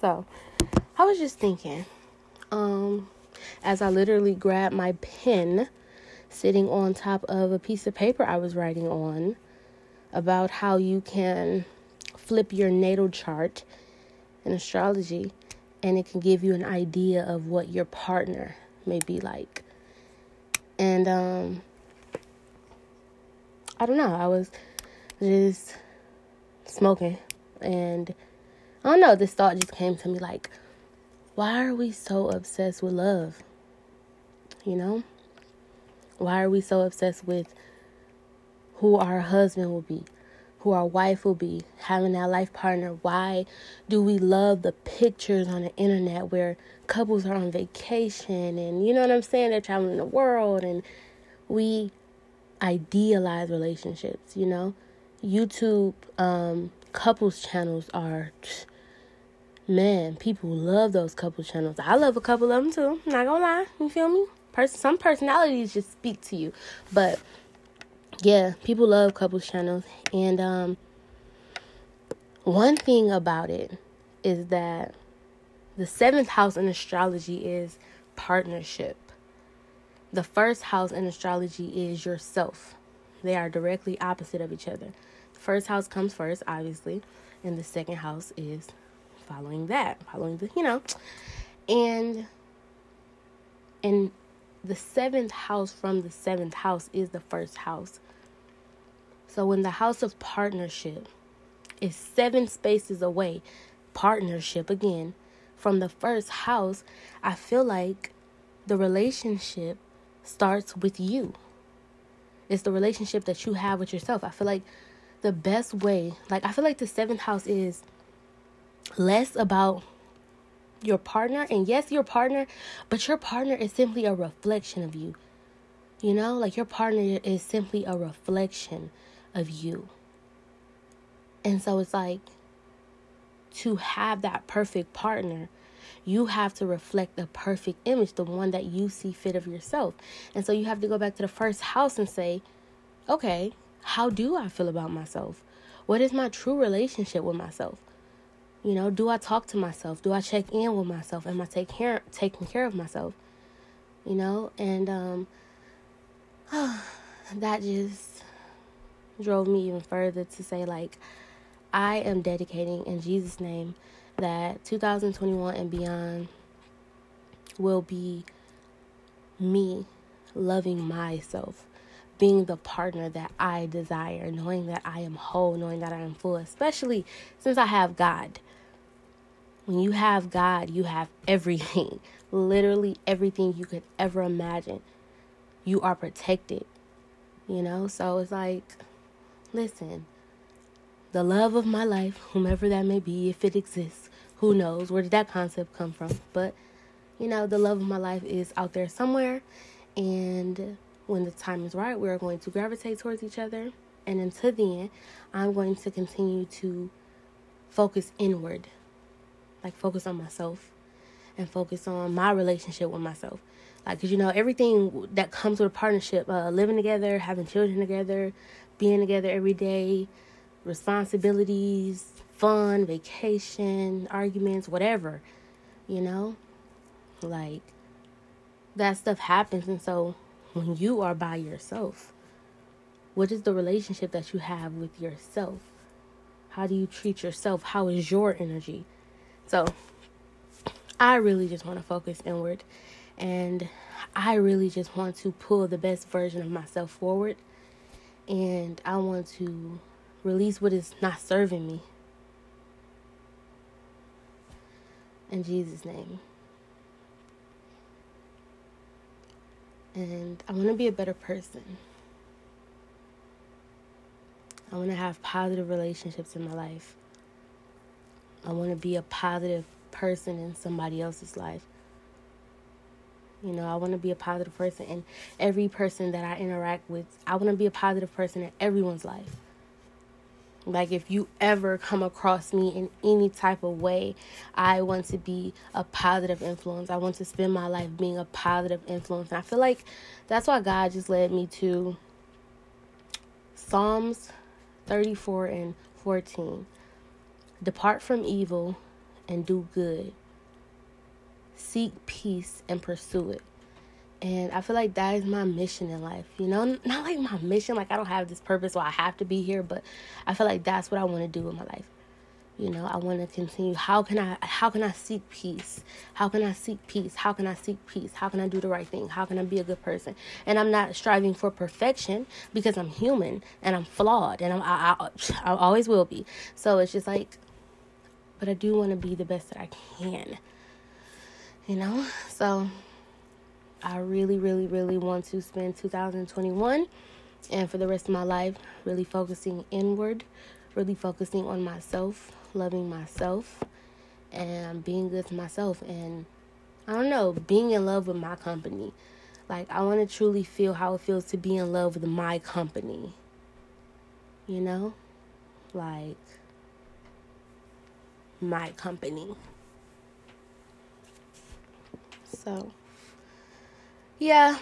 So, I was just thinking, um, as I literally grabbed my pen sitting on top of a piece of paper I was writing on about how you can flip your natal chart in astrology and it can give you an idea of what your partner may be like. And um I don't know, I was just smoking and I don't know, this thought just came to me like why are we so obsessed with love? You know? Why are we so obsessed with who our husband will be, who our wife will be, having that life partner? Why do we love the pictures on the internet where couples are on vacation and you know what I'm saying? They're traveling the world and we idealize relationships, you know? YouTube um, couples channels are man, people love those couple channels. I love a couple of them too. Not gonna lie, you feel me? Person, some personalities just speak to you, but yeah, people love couples channels, and um, one thing about it is that the seventh house in astrology is partnership. The first house in astrology is yourself. They are directly opposite of each other. The first house comes first, obviously, and the second house is following that, following the, you know, and and the seventh house from the seventh house is the first house. So when the house of partnership is seven spaces away, partnership again from the first house, I feel like the relationship starts with you. It's the relationship that you have with yourself. I feel like the best way, like I feel like the seventh house is less about your partner and yes your partner but your partner is simply a reflection of you. You know like your partner is simply a reflection of you. And so it's like to have that perfect partner you have to reflect the perfect image the one that you see fit of yourself. And so you have to go back to the first house and say okay how do i feel about myself? What is my true relationship with myself you know, do I talk to myself? Do I check in with myself? Am I take care taking care of myself? You know, and um that just drove me even further to say like I am dedicating in Jesus name that 2021 and beyond will be me loving myself, being the partner that I desire, knowing that I am whole, knowing that I am full, especially since I have God. When you have God, you have everything. Literally everything you could ever imagine. You are protected. You know? So it's like, listen, the love of my life, whomever that may be, if it exists, who knows? Where did that concept come from? But, you know, the love of my life is out there somewhere. And when the time is right, we're going to gravitate towards each other. And until then, I'm going to continue to focus inward like focus on myself and focus on my relationship with myself. Like because you know everything that comes with a partnership uh, living together having children together being together every day responsibilities fun vacation arguments whatever you know? Like that stuff happens and so when you are by yourself what is the relationship that you have with yourself? How do you treat yourself? How is your energy so I really just want to focus inward and I really just want to pull the best version of myself forward and I want to release what is not serving me. In Jesus' name. And I want to be a better person. I want to have positive relationships in my life. I want to be a positive person in somebody else's life. You know, I want to be a positive person in every person that I interact with. I want to be a positive person in everyone's life. Like, if you ever come across me in any type of way, I want to be a positive influence. I want to spend my life being a positive influence. And I feel like that's why God just led me to Psalms 34 and 14. Depart from evil and do good. Seek peace and pursue it. And I feel like that is my mission in life. You know, not like my mission, like I don't have this purpose or I have to be here, but I feel like that's what I want to do in my life. You know, I want to continue. How can I how can I seek peace? How can I seek peace? How can I seek peace? How can I do the right thing? How can I be a good person? And I'm not striving for perfection because I'm human and I'm flawed and I'm I, I, I always will be. So it's just like but I do want to be the best that I can. You know? So I really, really, really want to spend 2021 and for the rest of my life really focusing inward, really focusing on myself, loving myself, and being good to myself. And I don't know, being in love with my company. Like, I want to truly feel how it feels to be in love with my company. You know? Like, my company. So yeah,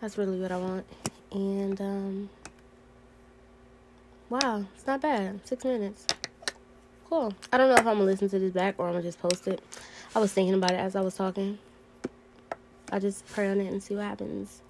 that's really what I want. And, um, wow, it's not bad. Six minutes. Cool. I don't know if I'm gonna listen to this back or I'm gonna just post it. I was thinking about it as I was talking. I just pray on it and see what happens.